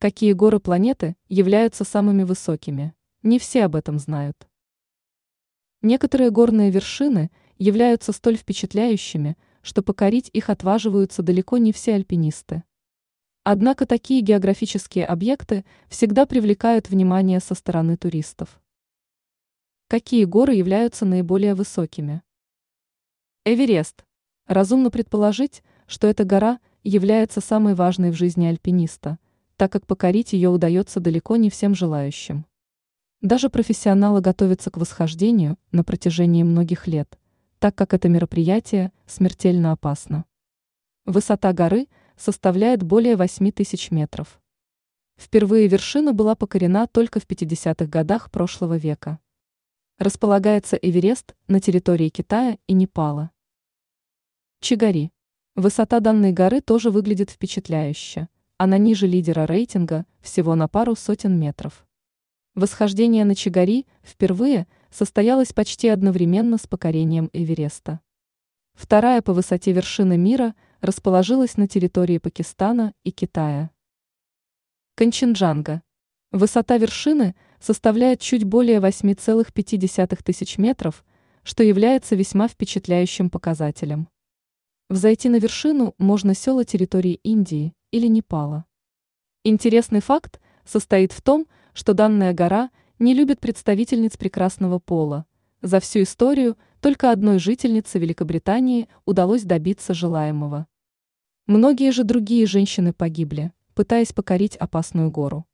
Какие горы планеты являются самыми высокими? Не все об этом знают. Некоторые горные вершины являются столь впечатляющими, что покорить их отваживаются далеко не все альпинисты. Однако такие географические объекты всегда привлекают внимание со стороны туристов. Какие горы являются наиболее высокими? Эверест. Разумно предположить, что эта гора является самой важной в жизни альпиниста – так как покорить ее удается далеко не всем желающим. Даже профессионалы готовятся к восхождению на протяжении многих лет, так как это мероприятие смертельно опасно. Высота горы составляет более 8 тысяч метров. Впервые вершина была покорена только в 50-х годах прошлого века. Располагается Эверест на территории Китая и Непала. Чигари. Высота данной горы тоже выглядит впечатляюще – она ниже лидера рейтинга всего на пару сотен метров. Восхождение на Чигари впервые состоялось почти одновременно с покорением Эвереста. Вторая по высоте вершина мира расположилась на территории Пакистана и Китая. Канченджанга. Высота вершины составляет чуть более 8,5 тысяч метров, что является весьма впечатляющим показателем. Взойти на вершину можно села территории Индии, или Непала. Интересный факт состоит в том, что данная гора не любит представительниц прекрасного пола. За всю историю только одной жительнице Великобритании удалось добиться желаемого. Многие же другие женщины погибли, пытаясь покорить опасную гору.